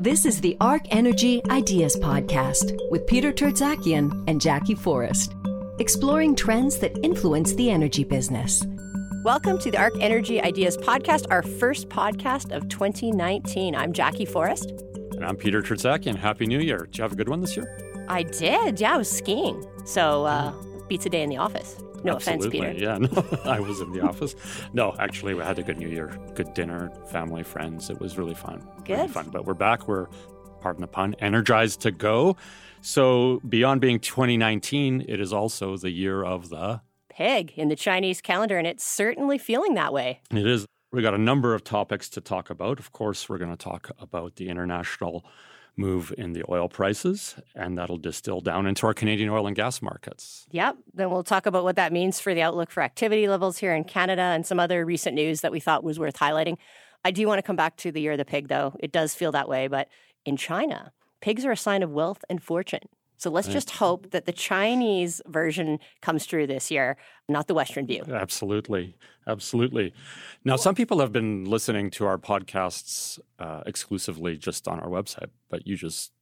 This is the Arc Energy Ideas Podcast with Peter Tertzakian and Jackie Forrest, exploring trends that influence the energy business. Welcome to the Arc Energy Ideas Podcast, our first podcast of 2019. I'm Jackie Forrest. And I'm Peter Tertzakian. Happy New Year. Did you have a good one this year? I did. Yeah, I was skiing. So, uh, beats a day in the office. No Absolutely. offense, Peter. Yeah, no, I was in the office. No, actually, we had a good New Year, good dinner, family, friends. It was really fun. Really Good. fun. But we're back. We're, pardon the pun, energized to go. So beyond being 2019, it is also the year of the. Pig in the Chinese calendar, and it's certainly feeling that way. It is. We got a number of topics to talk about. Of course, we're going to talk about the international move in the oil prices, and that'll distill down into our Canadian oil and gas markets. Yep. Then we'll talk about what that means for the outlook for activity levels here in Canada and some other recent news that we thought was worth highlighting. I do want to come back to the year of the pig, though. It does feel that way. But in China, pigs are a sign of wealth and fortune. So let's just hope that the Chinese version comes through this year, not the Western view. Absolutely. Absolutely. Now, some people have been listening to our podcasts uh, exclusively just on our website, but you just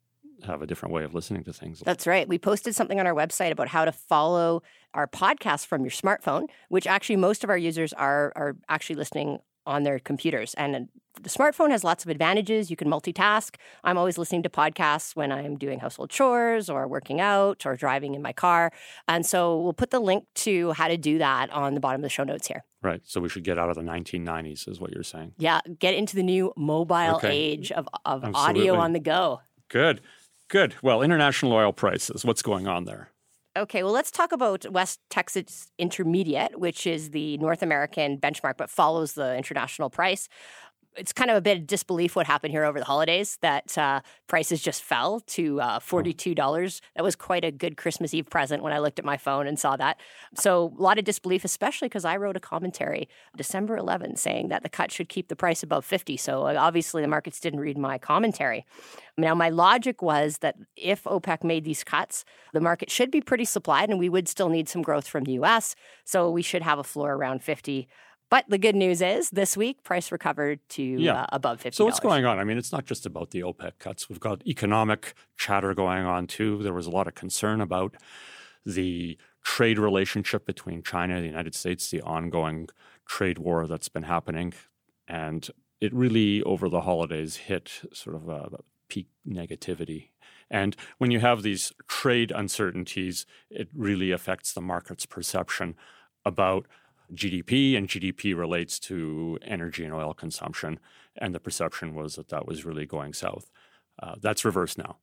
have a different way of listening to things. That's right. We posted something on our website about how to follow our podcast from your smartphone, which actually most of our users are are actually listening on their computers. And uh, the smartphone has lots of advantages. You can multitask. I'm always listening to podcasts when I'm doing household chores or working out or driving in my car. And so we'll put the link to how to do that on the bottom of the show notes here. Right. So we should get out of the 1990s, is what you're saying. Yeah, get into the new mobile Okay. age of, of Absolutely. audio on the go. Good. Good. Well, international oil prices, what's going on there? Okay, well, let's talk about West Texas Intermediate, which is the North American benchmark but follows the international price. It's kind of a bit of disbelief what happened here over the holidays that uh, prices just fell to uh, $42. That was quite a good Christmas Eve present when I looked at my phone and saw that. So, a lot of disbelief, especially because I wrote a commentary December 11 saying that the cut should keep the price above 50. So, uh, obviously, the markets didn't read my commentary. Now, my logic was that if OPEC made these cuts, the market should be pretty supplied and we would still need some growth from the US. So we should have a floor around 50. But the good news is this week, price recovered to Yeah. uh, above 50 So what's going on? I mean, it's not just about the OPEC cuts. We've got economic chatter going on too. There was a lot of concern about the trade relationship between China and the United States, the ongoing trade war that's been happening, and it really over the holidays hit sort of a peak negativity. And when you have these trade uncertainties, it really affects the market's perception about GDP, and GDP relates to energy and oil consumption. And the perception was that that was really going south. Uh, that's reversed now.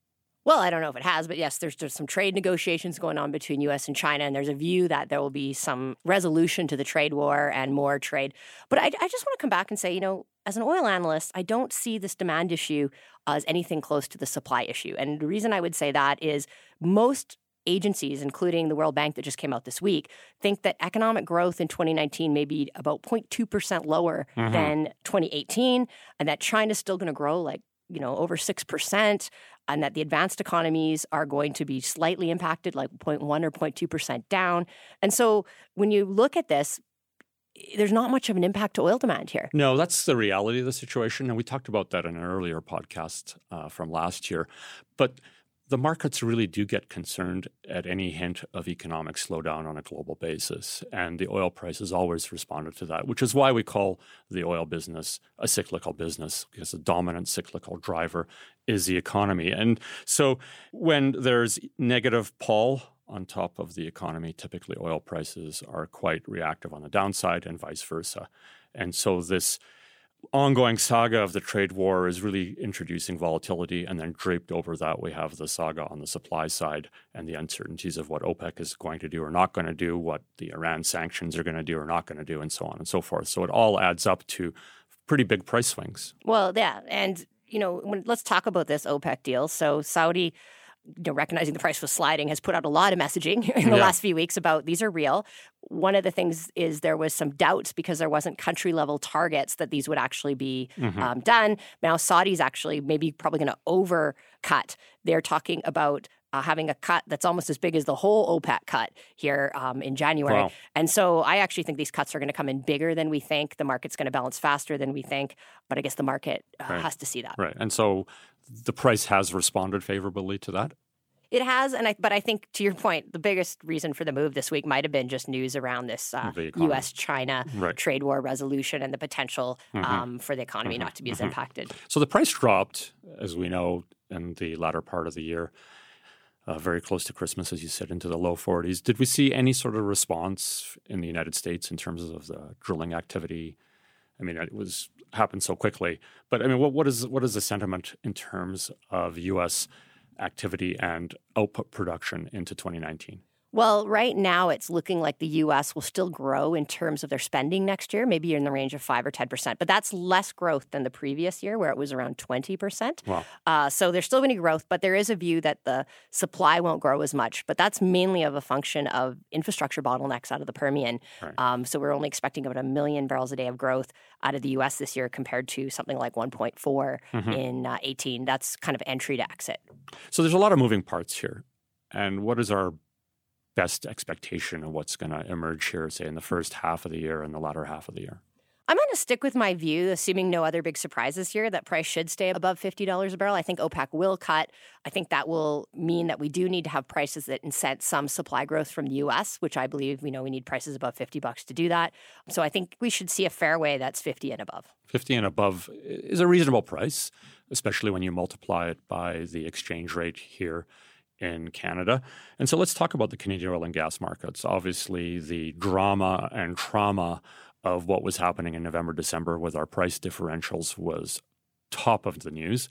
Well, I don't know if it has, but yes, there's, there's some trade negotiations going on between US and China, and there's a view that there will be some resolution to the trade war and more trade. But I, I just want to come back and say, you know, as an oil analyst, I don't see this demand issue as anything close to the supply issue. And the reason I would say that is most agencies, including the World Bank that just came out this week, think that economic growth in 2019 may be about 0.2% lower than 2018, and that China's still going to grow like you know over 6% and that the advanced economies are going to be slightly impacted like 0.1 or 0.2% down and so when you look at this there's not much of an impact to oil demand here No, that's the reality of the situation. And we talked about that in an earlier podcast uh, from last year. But the markets really do get concerned at any hint of economic slowdown on a global basis. And the oil price has always responded to that, which is why we call the oil business a cyclical business, because the dominant cyclical driver is the economy. And so when there's negative pull on top of the economy, typically oil prices are quite reactive on the downside and vice versa. And so this ongoing saga of the trade war is really introducing volatility. And then draped over that, we have the saga on the supply side and the uncertainties of what OPEC is going to do or not going to do, what the Iran sanctions are going to do or not going to do, and so on and so forth. So it all adds up to pretty big price swings. well yeah and you know when, let's talk about this opec deal so saudi you know, recognizing the price was sliding, has put out a lot of messaging in the Yeah. last few weeks about these are real. One of the things is there was some doubts because there wasn't country level targets that these would actually be Mhm. um, done. Now Saudi's actually maybe probably going to overcut. They're talking about uh, having a cut that's almost as big as the whole OPEC cut here um, in January. Wow. And so I actually think these cuts are going to come in bigger than we think. The market's going to balance faster than we think. But I guess the market uh, Right. has to see that. Right. And so the price has responded favorably to that. It has, and I, but I think to your point, the biggest reason for the move this week might have been just news around this uh, U.S.-China Right. trade war resolution and the potential Mhm. um, for the economy not to be as mhm. impacted. So the price dropped, as we know, in the latter part of the year, uh, very close to Christmas, as you said, into the low 40s. Did we see any sort of response in the United States in terms of the drilling activity? I mean, it was happened so quickly, but I mean, what, what is what is the sentiment in terms of U.S. activity and output production into 2019? Well, right now it's looking like the U.S. will still grow in terms of their spending next year, maybe in the range of five or ten percent. But that's less growth than the previous year, where it was around twenty percent. Wow. Uh, so there's still going to be growth, but there is a view that the supply won't grow as much. But that's mainly of a function of infrastructure bottlenecks out of the Permian. Right. Um, so we're only expecting about a million barrels a day of growth out of the U.S. this year, compared to something like 1.4 Mhm. in uh, 18. That's kind of entry to exit. So there's a lot of moving parts here. And what is our best expectation of what's going to emerge here, say, in the first half of the year and the latter half of the year? I'm going to stick with my view, assuming no other big surprises here, that price should stay above $50 a barrel. I think OPEC will cut. I think that will mean that we do need to have prices that incent some supply growth from the US, which I believe, you know, we need prices above 50 bucks to do that. So I think we should see a fairway that's 50 and above. 50 and above is a reasonable price, especially when you multiply it by the exchange rate here in Canada. And so let's talk about the Canadian oil and gas markets. Obviously, the drama and trauma of what was happening in November, December with our price differentials was top of the news.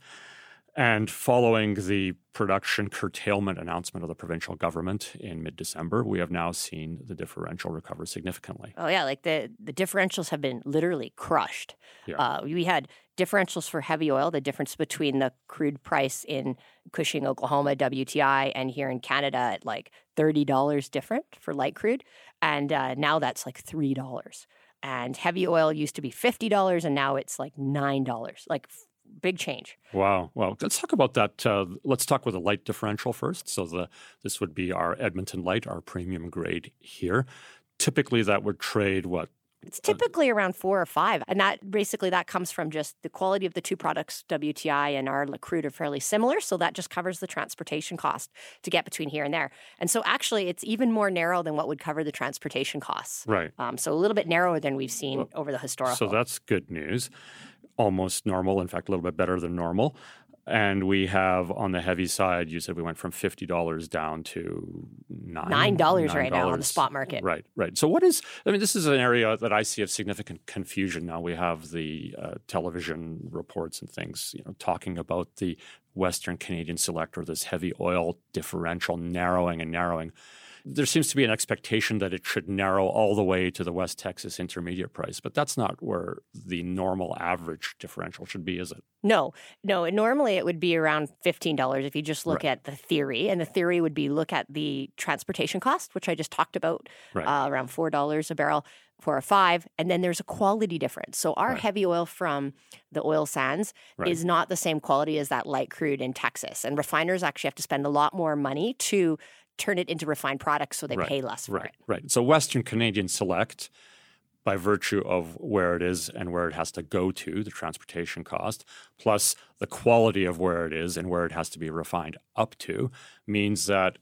And following the production curtailment announcement of the provincial government in mid December, we have now seen the differential recover significantly. Oh yeah, like the the differentials have been literally crushed. Yeah. Uh, we had differentials for heavy oil, the difference between the crude price in Cushing, Oklahoma, WTI, and here in Canada at like thirty dollars different for light crude, and uh, now that's like three dollars. And heavy oil used to be fifty dollars, and now it's like nine dollars. Like f- big change. Wow. Well, let's talk about that. Uh, let's talk with a light differential first. So the this would be our Edmonton Light, our premium grade here. Typically, that would trade what It's typically around four or five, and that basically that comes from just the quality of the two products. WTI and our crude are fairly similar, so that just covers the transportation cost to get between here and there. And so actually, it's even more narrow than what would cover the transportation costs. right. Um, so a little bit narrower than we've seen over the historical. So that's good news. Almost normal. In fact, a little bit better than normal. And we have on the heavy side, you said we went from fifty dollars down to nine Nine dollars right now on the spot market. Right, right. So, what is? I mean, this is an area that I see of significant confusion. Now we have the uh, television reports and things, you know, talking about the Western Canadian Select or this heavy oil differential narrowing and narrowing. There seems to be an expectation that it should narrow all the way to the West Texas intermediate price, but that's not where the normal average differential should be, is it? No, no. Normally it would be around fifteen dollars if you just look Right. at the theory, and the theory would be look at the transportation cost, which I just talked about, Right. uh, around four dollars a barrel, four or five, and then there's a quality difference. So our Right. heavy oil from the oil sands is not the same quality as that light crude in Texas, and refiners actually have to spend a lot more money to turn it into refined products, so they Right, pay less for Right, it. right. So Western Canadian Select, by virtue of where it is and where it has to go to, the transportation cost, plus the quality of where it is and where it has to be refined up to, means that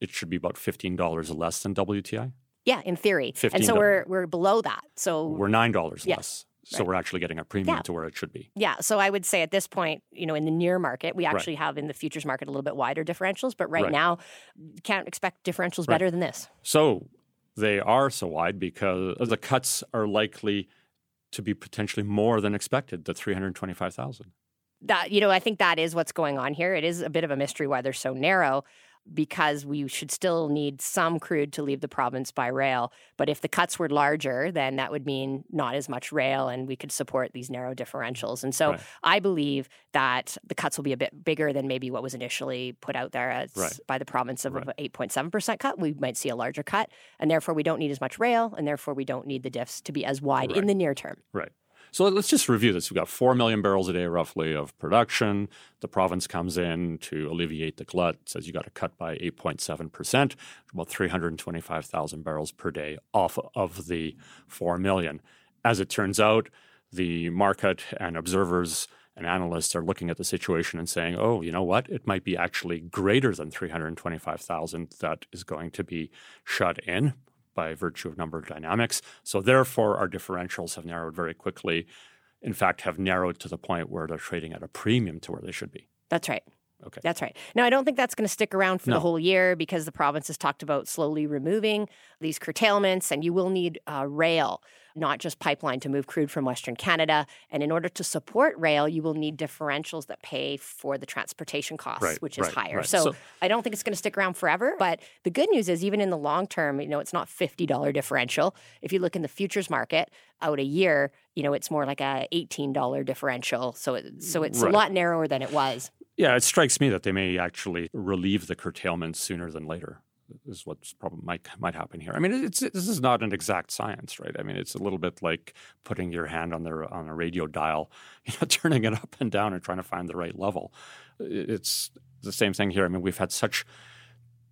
it should be about fifteen dollars less than WTI. Yeah, in theory, and so we're we're below that. So We're nine dollars Yes, less. So right. we're actually getting a premium Yeah. to where it should be. Yeah, so I would say at this point, you know, in the near market, we Right. actually have in the futures market a little bit wider differentials, but right, Right. now, can't expect differentials Right. better than this. So they are so wide because the cuts are likely to be potentially more than expected, the three hundred twenty-five thousand. That you know, I think that is what's going on here. It is a bit of a mystery why they're so narrow. Because we should still need some crude to leave the province by rail. But if the cuts were larger, then that would mean not as much rail and we could support these narrow differentials. And so Right. I believe that the cuts will be a bit bigger than maybe what was initially put out there as Right. by the province of Right. an 8.7% cut. We might see a larger cut. And therefore, we don't need as much rail. And therefore, we don't need the diffs to be as wide in the near term. Right. So let's just review this. We've got 4 million barrels a day roughly of production. The province comes in to alleviate the glut, says you got to cut by 8.7%, about 325,000 barrels per day off of the 4 million. As it turns out, the market and observers and analysts are looking at the situation and saying, oh, you know what? It might be actually greater than 325,000 that is going to be shut in by virtue of number dynamics. So therefore, our differentials have narrowed very quickly. In fact, have narrowed to the point where they're trading at a premium to where they should be. That's right. Okay. That's right. Now, I don't think that's going to stick around for No. the whole year because the province has talked about slowly removing these curtailments, and you will need uh, rail, not just pipeline, to move crude from Western Canada. And in order to support rail, you will need differentials that pay for the transportation costs, Right, which is right, higher. right. So, So- I don't think it's going to stick around forever. But the good news is, even in the long term, you know, it's not fifty dollar differential. If you look in the futures market out a year, you know, it's more like a eighteen dollar differential. So, it, so it's a lot narrower than it was. Yeah, it strikes me that they may actually relieve the curtailment sooner than later. Is what's probably might might happen here. I mean, it's this is not an exact science, right? I mean, it's a little bit like putting your hand on the on a radio dial, you know, turning it up and down and trying to find the right level. It's the same thing here. I mean, we've had such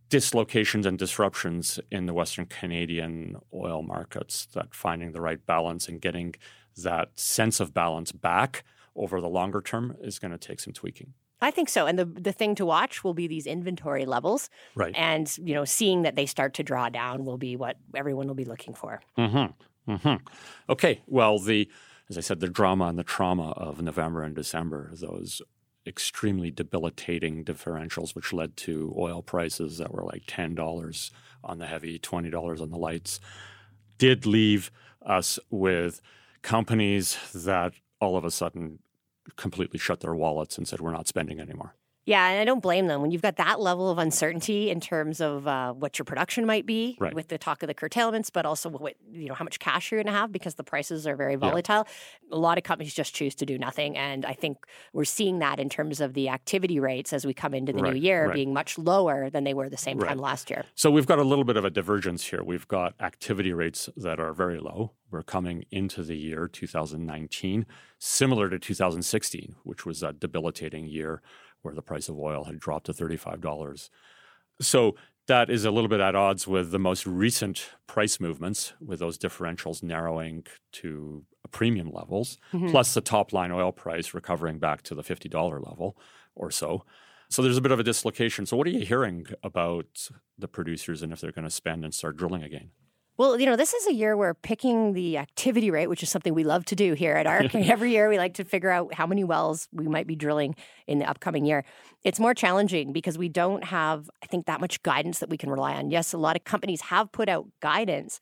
dislocations and disruptions in the Western Canadian oil markets that finding the right balance and getting that sense of balance back over the longer term is going to take some tweaking. I think so. And the the thing to watch will be these inventory levels. Right. And, you know, seeing that they start to draw down will be what everyone will be looking for. Mm-hmm. Mm-hmm. Okay. Well, the as I said, the drama and the trauma of November and December, those extremely debilitating differentials, which led to oil prices that were like ten dollars on the heavy, twenty dollars on the lights, did leave us with companies that all of a sudden completely shut their wallets and said we're not spending anymore. Yeah, and I don't blame them. When you've got that level of uncertainty in terms of uh, what your production might be Right. with the talk of the curtailments, but also what you know how much cash you're going to have because the prices are very volatile. A lot of companies just choose to do nothing, and I think we're seeing that in terms of the activity rates as we come into the new year right. being much lower than they were the same time last year. So we've got a little bit of a divergence here. We've got activity rates that are very low. We're coming into the year 2019, similar to 2016, which was a debilitating year where the price of oil had dropped to $35. So that is a little bit at odds with the most recent price movements, with those differentials narrowing to premium levels, mm-hmm. plus the top line oil price recovering back to the $50 level or so. So there's a bit of a dislocation. So what are you hearing about the producers and if they're going to spend and start drilling again? Well, you know, this is a year where picking the activity rate, which is something we love to do here at ARC, every year we like to figure out how many wells we might be drilling in the upcoming year. It's more challenging because we don't have, I think, that much guidance that we can rely on. Yes, a lot of companies have put out guidance,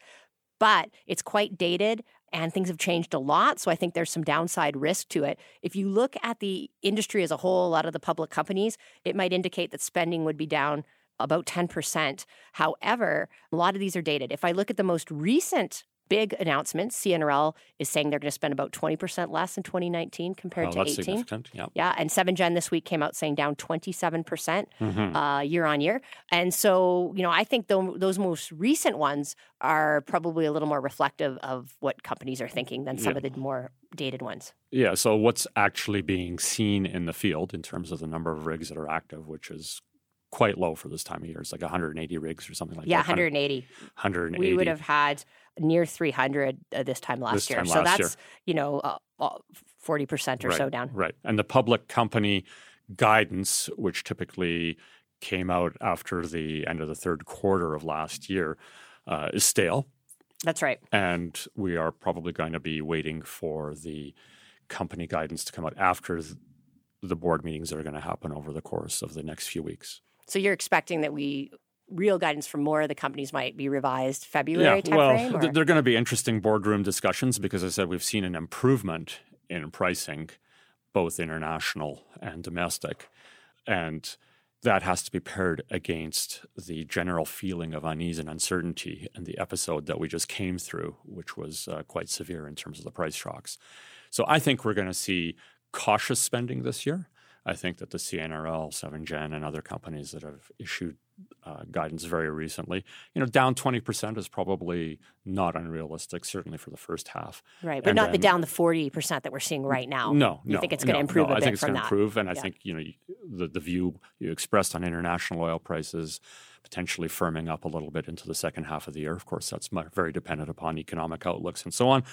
but it's quite dated and things have changed a lot. So I think there's some downside risk to it. If you look at the industry as a whole, a lot of the public companies, it might indicate that spending would be down about 10%. However, a lot of these are dated. If I look at the most recent big announcements, CNRL is saying they're going to spend about 20% less in 2019 compared Oh, to that's 18. significant. Yeah. Yeah, and 7gen this week came out saying down 27% Mhm. uh, year on year. And so, you know, I think tho- those most recent ones are probably a little more reflective of what companies are thinking than some Yeah. of the more dated ones. Yeah. So what's actually being seen in the field in terms of the number of rigs that are active, which is quite low for this time of year. It's like 180 rigs or something like yeah, that. 180. 180. We would have had near 300 uh, this time last This year. time so last that's, you know, uh, uh, 40% or right, so down. Right. And the public company guidance, which typically came out after the end of the third quarter of last year, uh, is stale. That's right. And we are probably going to be waiting for the company guidance to come out after th- the board meetings that are going to happen over the course of the next few weeks. So you're expecting that we real guidance from more of the companies might be revised February timeframe? well, th- they're going to be interesting boardroom discussions because, I said, we've seen an improvement in pricing, both international and domestic, and that has to be paired against the general feeling of unease and uncertainty and the episode that we just came through, which was uh, quite severe in terms of the price shocks. So I think we're going to see cautious spending this year. I think that the CNRL, 7Gen, and other companies that have issued uh, guidance very recently, you know, down 20% is probably not unrealistic, certainly for the first half. Right, but And not the down the 40% that we're seeing right now. No, You no, think it's going to no, improve no, a I bit think it's going to improve, and I think you know the the view you expressed on international oil prices potentially firming up a little bit into the second half of the year. Of course, that's very dependent upon economic outlooks and so on.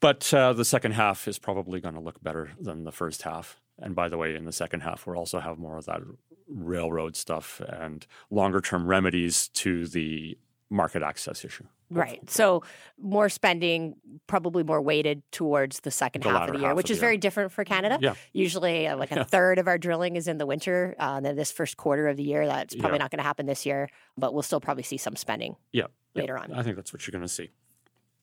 But uh, the second half is probably going to look better than the first half. And by the way, in the second half, we'll also have more of that railroad stuff and longer term remedies to the market access issue. Right. So more spending, probably more weighted towards the second The half of the year, which is very year. different for Canada. Yeah. Usually, uh, like a third of our drilling is in the winter. Uh, and then this first quarter of the year, that's probably Yeah. not going to happen this year, but we'll still probably see some spending. Yeah. yeah. Later on. I think that's what you're going to see.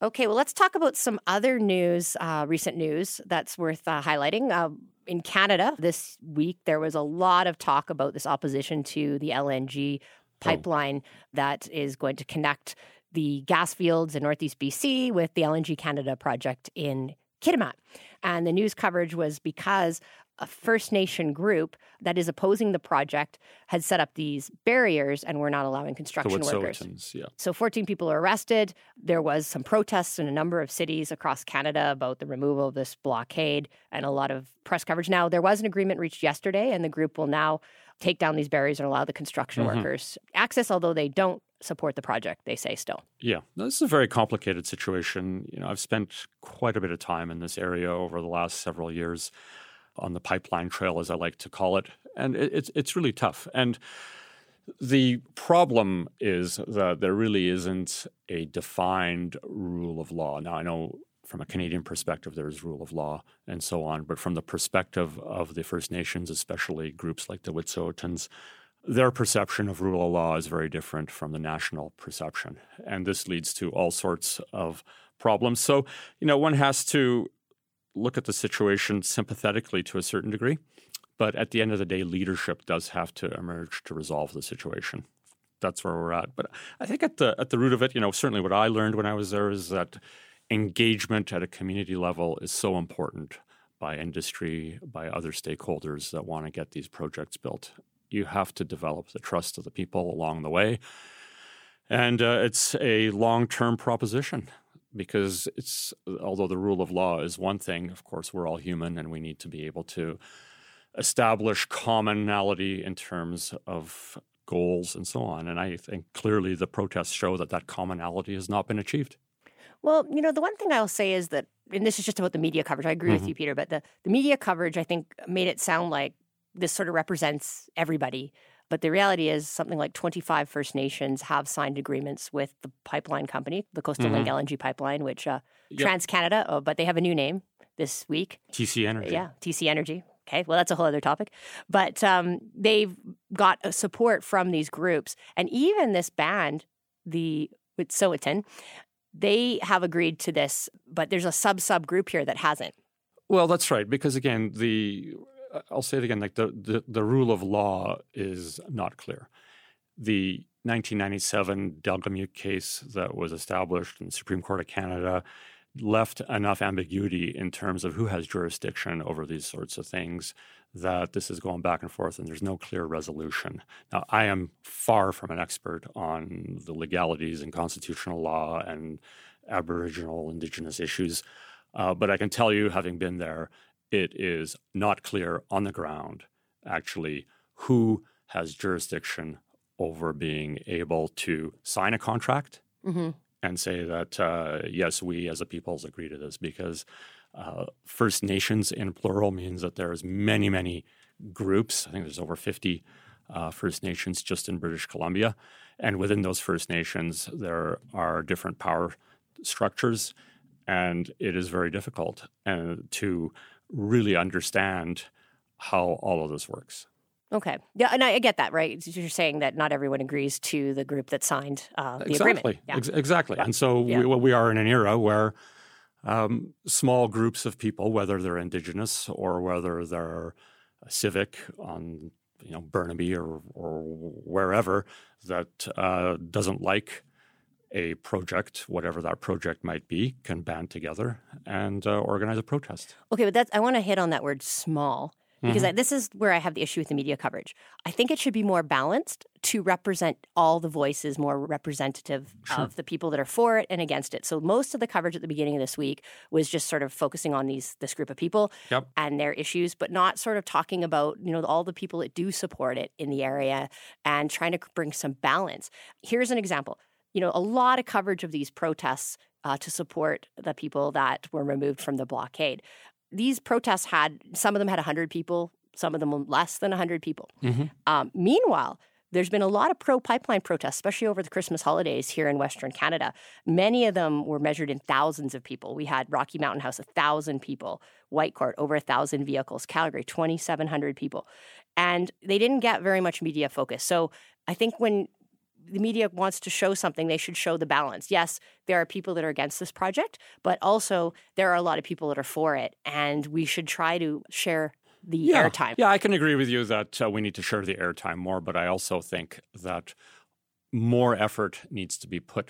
Okay, well, let's talk about some other news, uh, recent news that's worth uh, highlighting. Uh, in Canada this week, there was a lot of talk about this opposition to the LNG oh. pipeline that is going to connect the gas fields in Northeast BC with the LNG Canada project in Kitimat. And the news coverage was because a First Nation group that is opposing the project had set up these barriers and were not allowing construction workers. Yeah. So 14 people are arrested. There was some protests in a number of cities across Canada about the removal of this blockade and a lot of press coverage. Now, there was an agreement reached yesterday, and the group will now take down these barriers and allow the construction Mhm. workers access, although they don't support the project, they say still. Yeah, this is a very complicated situation. You know, I've spent quite a bit of time in this area over the last several years on the pipeline trail, as I like to call it, and it, it's it's really tough. And the problem is that there really isn't a defined rule of law. Now, I know from a Canadian perspective, there's rule of law and so on, but from the perspective of the First Nations, especially groups like the Wet'suwet'ens, their perception of rule of law is very different from the national perception. And this leads to all sorts of problems. So, you know, one has to look at the situation sympathetically to a certain degree. But at the end of the day, leadership does have to emerge to resolve the situation. That's where we're at. But I think at the at the root of it, you know, certainly what I learned when I was there is that engagement at a community level is so important by industry, by other stakeholders that want to get these projects built. You have to develop the trust of the people along the way. And uh, it's a long term proposition because it's, although the rule of law is one thing, of course, we're all human and we need to be able to establish commonality in terms of goals and so on. And I think clearly the protests show that that commonality has not been achieved. Well, you know, the one thing I'll say is that, and this is just about the media coverage. I agree with mm-hmm. you, Peter, but the, the media coverage, I think, made it sound like this sort of represents everybody. But the reality is, something like 25 First Nations have signed agreements with the pipeline company, the Coastal Link LNG pipeline, which uh, Yep. Trans Canada, oh, but they have a new name this week. TC Energy. Yeah, TC Energy. Okay, well, that's a whole other topic. But um, they've got uh, support from these groups. And even this band, the with Wet'suwet'en, they have agreed to this, but there's a sub sub group here that hasn't. Well, that's right. Because again, the I'll say it again, like the, the, the rule of law is not clear. The 1997 Delgamuukw case that was established in the Supreme Court of Canada left enough ambiguity in terms of who has jurisdiction over these sorts of things that this is going back and forth and there's no clear resolution. Now, I am far from an expert on the legalities and constitutional law and Aboriginal Indigenous issues, uh, but I can tell you, having been there, it is not clear on the ground actually who has jurisdiction over being able to sign a contract Mm-hmm. and say that uh, yes, we as a peoples agree to this because uh, First Nations in plural means that there's many, many groups. I think there's over 50 uh, First Nations just in British Columbia, and within those First Nations there are different power structures, and it is very difficult uh, to really understand how all of this works. Okay. Yeah, and I, I get that, right? You're saying that not everyone agrees to the group that signed uh, the exactly. agreement. Yeah. Ex- exactly. And so Yeah. we, we are in an era where um, small groups of people, whether they're indigenous or whether they're civic on you know Burnaby or or wherever that uh, doesn't like a project, whatever that project might be, can band together and uh, organize a protest. Okay, but that's I want to hit on that word small because I, this is where I have the issue with the media coverage. I think it should be more balanced to represent all the voices, more representative of the people that are for it and against it. So most of the coverage at the beginning of this week was just sort of focusing on these this group of people Yep. and their issues, but not sort of talking about you know all the people that do support it in the area and trying to bring some balance. Here's an example. You know, a lot of coverage of these protests uh, to support the people that were removed from the blockade. These protests had some of them had 100 people, some of them less than 100 people. Um, meanwhile, there's been a lot of pro pipeline protests, especially over the Christmas holidays here in Western Canada. Many of them were measured in thousands of people. We had Rocky Mountain House, a thousand people, Whitecourt, over a thousand vehicles, Calgary, 2,700 people. And they didn't get very much media focus. So I think when the media wants to show something, they should show the balance. Yes, there are people that are against this project, but also there are a lot of people that are for it. And we should try to share the airtime. Yeah, I can agree with you that uh, we need to share the airtime more, but I also think that more effort needs to be put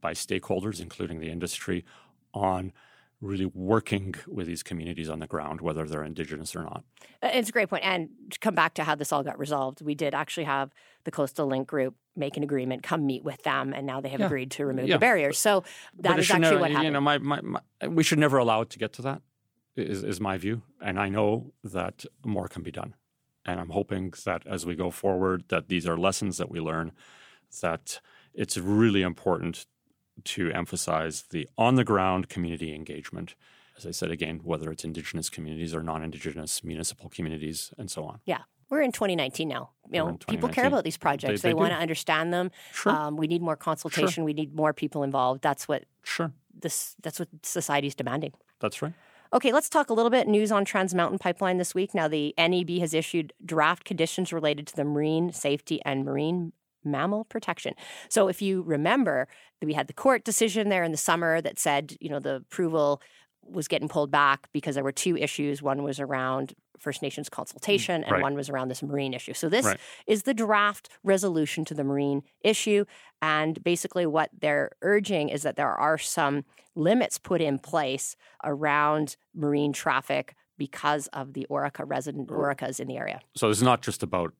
by stakeholders, including the industry, on really working with these communities on the ground, whether they're Indigenous or not. It's a great point. And to come back to how this all got resolved, we did actually have the Coastal Link group make an agreement, come meet with them, and now they have Yeah. agreed to remove Yeah. the barriers. So But that it is should actually never- what happened. You know, my, my, my, we should never allow it to get to that. Is, is my view, and I know that more can be done. And I'm hoping that as we go forward, that these are lessons that we learn. That it's really important to emphasize the on the ground community engagement. As I said again, whether it's Indigenous communities or non Indigenous municipal communities, and so on. yeah. We're in 2019 now. You know, people care about these projects. They- They, they want to understand them. Sure, Um, we need more consultation. We need more people involved. That's what sure, this. That's what society's demanding. that's right. Okay, let's talk a little bit news on Trans Mountain Pipeline this week. Now, the NEB has issued draft conditions related to the marine safety and marine mammal protection. So, if you remember, we had the court decision there in the summer that said, you know, the approval was getting pulled back because there were two issues. One was around First Nations mm, consultation, and Right. one was around this marine issue. So, this Right. is the draft resolution to the marine issue. And basically, what they're urging is that there are some limits put in place around marine traffic because of the Orca resident oh. Orcas in the area. So it's not just about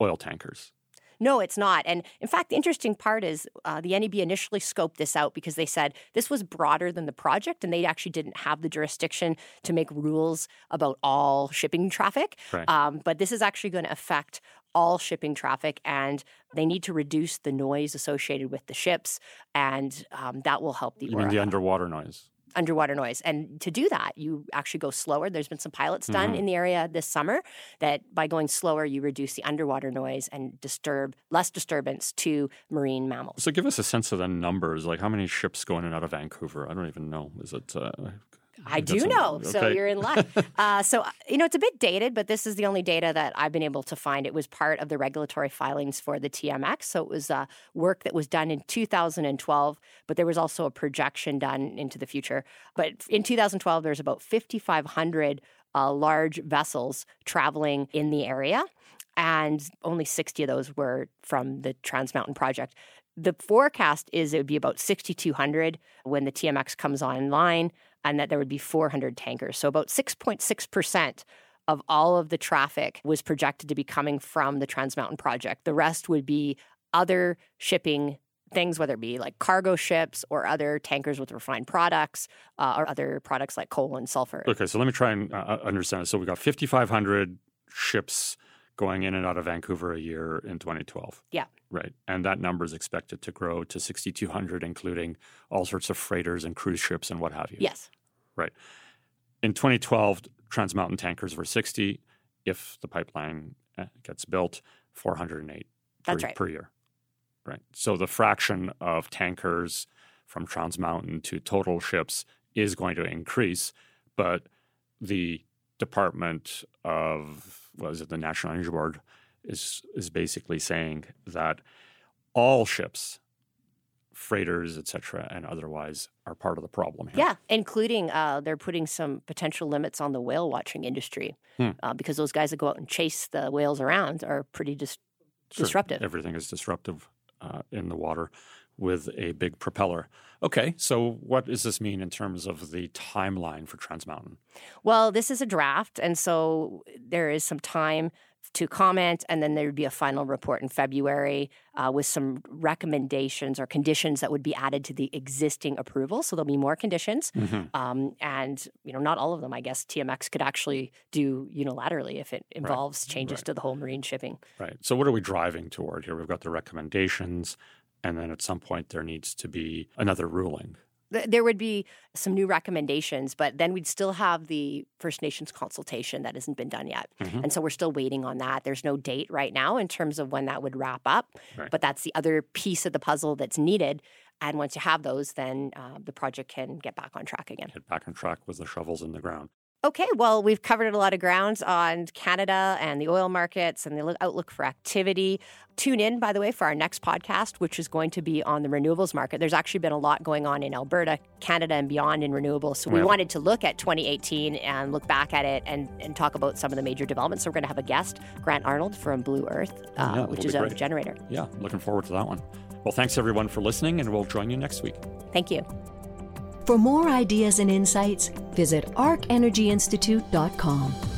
oil tankers. No, it's not. And in fact, the interesting part is uh, the NEB initially scoped this out because they said this was broader than the project and they actually didn't have the jurisdiction to make rules about all shipping traffic. Right. Um, but this is actually going to affect all shipping traffic and they need to reduce the noise associated with the ships and um, that will help the You mean the underwater noise? Underwater noise. And to do that, you actually go slower. There's been some pilots done Mhm. in the area this summer that by going slower, you reduce the underwater noise and disturb less disturbance to marine mammals. So give us a sense of the numbers. Like how many ships go in and out of Vancouver? I don't even know. Is it? Uh, I do know, so you're in luck. uh, so you know it's a bit dated, but this is the only data that I've been able to find. It was part of the regulatory filings for the TMX, so it was uh, work that was done in 2012, but there was also a projection done into the future. But in 2012, there's about 5,500 uh, large vessels traveling in the area, and only 60 of those were from the Trans Mountain Project. The forecast is it would be about 6,200 when the TMX comes online and that there would be 400 tankers. So about 6.6% of all of the traffic was projected to be coming from the Trans Mountain Project. The rest would be other shipping things, whether it be like cargo ships or other tankers with refined products uh, or other products like coal and sulfur. okay, so let me try and uh, understand. So we got 5,500 ships going in and out of Vancouver a year in 2012. Yeah. Right. And that number is expected to grow to 6,200, including all sorts of freighters and cruise ships and what have you. Yes. Right. In 2012, Trans Mountain tankers were 60. If the pipeline uh, gets built, 408 per, That's right. per year. Right. So the fraction of tankers from Trans Mountain to total ships is going to increase, but the Department of what is it, the National Energy Board is is basically saying that all ships, freighters, et cetera, and otherwise are part of the problem here. Yeah, including uh, they're putting some potential limits on the whale watching industry Hmm. uh, because those guys that go out and chase the whales around are pretty dis- Sure. disruptive. Everything is disruptive uh, in the water with a big propeller. Okay, so what does this mean in terms of the timeline for Trans Mountain? Well, this is a draft, and so there is some time to comment, and then there would be a final report in February uh, with some recommendations or conditions that would be added to the existing approval. So there'll be more conditions, mm-hmm. um, and you know, not all of them. I guess TMX could actually do unilaterally if it involves right. changes right. to the whole marine shipping. Right. So what are we driving toward here? We've got the recommendations, and then at some point there needs to be another ruling there would be some new recommendations, but then we'd still have the First Nations consultation that hasn't been done yet. Mm-hmm. And so we're still waiting on that. There's no date right now in terms of when that would wrap up, right. but that's the other piece of the puzzle that's needed. And once you have those, then uh, the project can get back on track again. Get back on track with the shovels in the ground. Okay, well, we've covered a lot of grounds on Canada and the oil markets and the outlook for activity. Tune in, by the way, for our next podcast, which is going to be on the renewables market. There's actually been a lot going on in Alberta, Canada, and beyond in renewables. So we well, wanted to look at 2018 and look back at it and, and talk about some of the major developments. So we're going to have a guest, Grant Arnold from BluEarth, uh, yeah, which is a generator. Yeah, looking forward to that one. Well, thanks everyone for listening, and we'll join you next week. Thank you. For more ideas and insights, visit arcenergyinstitute.com.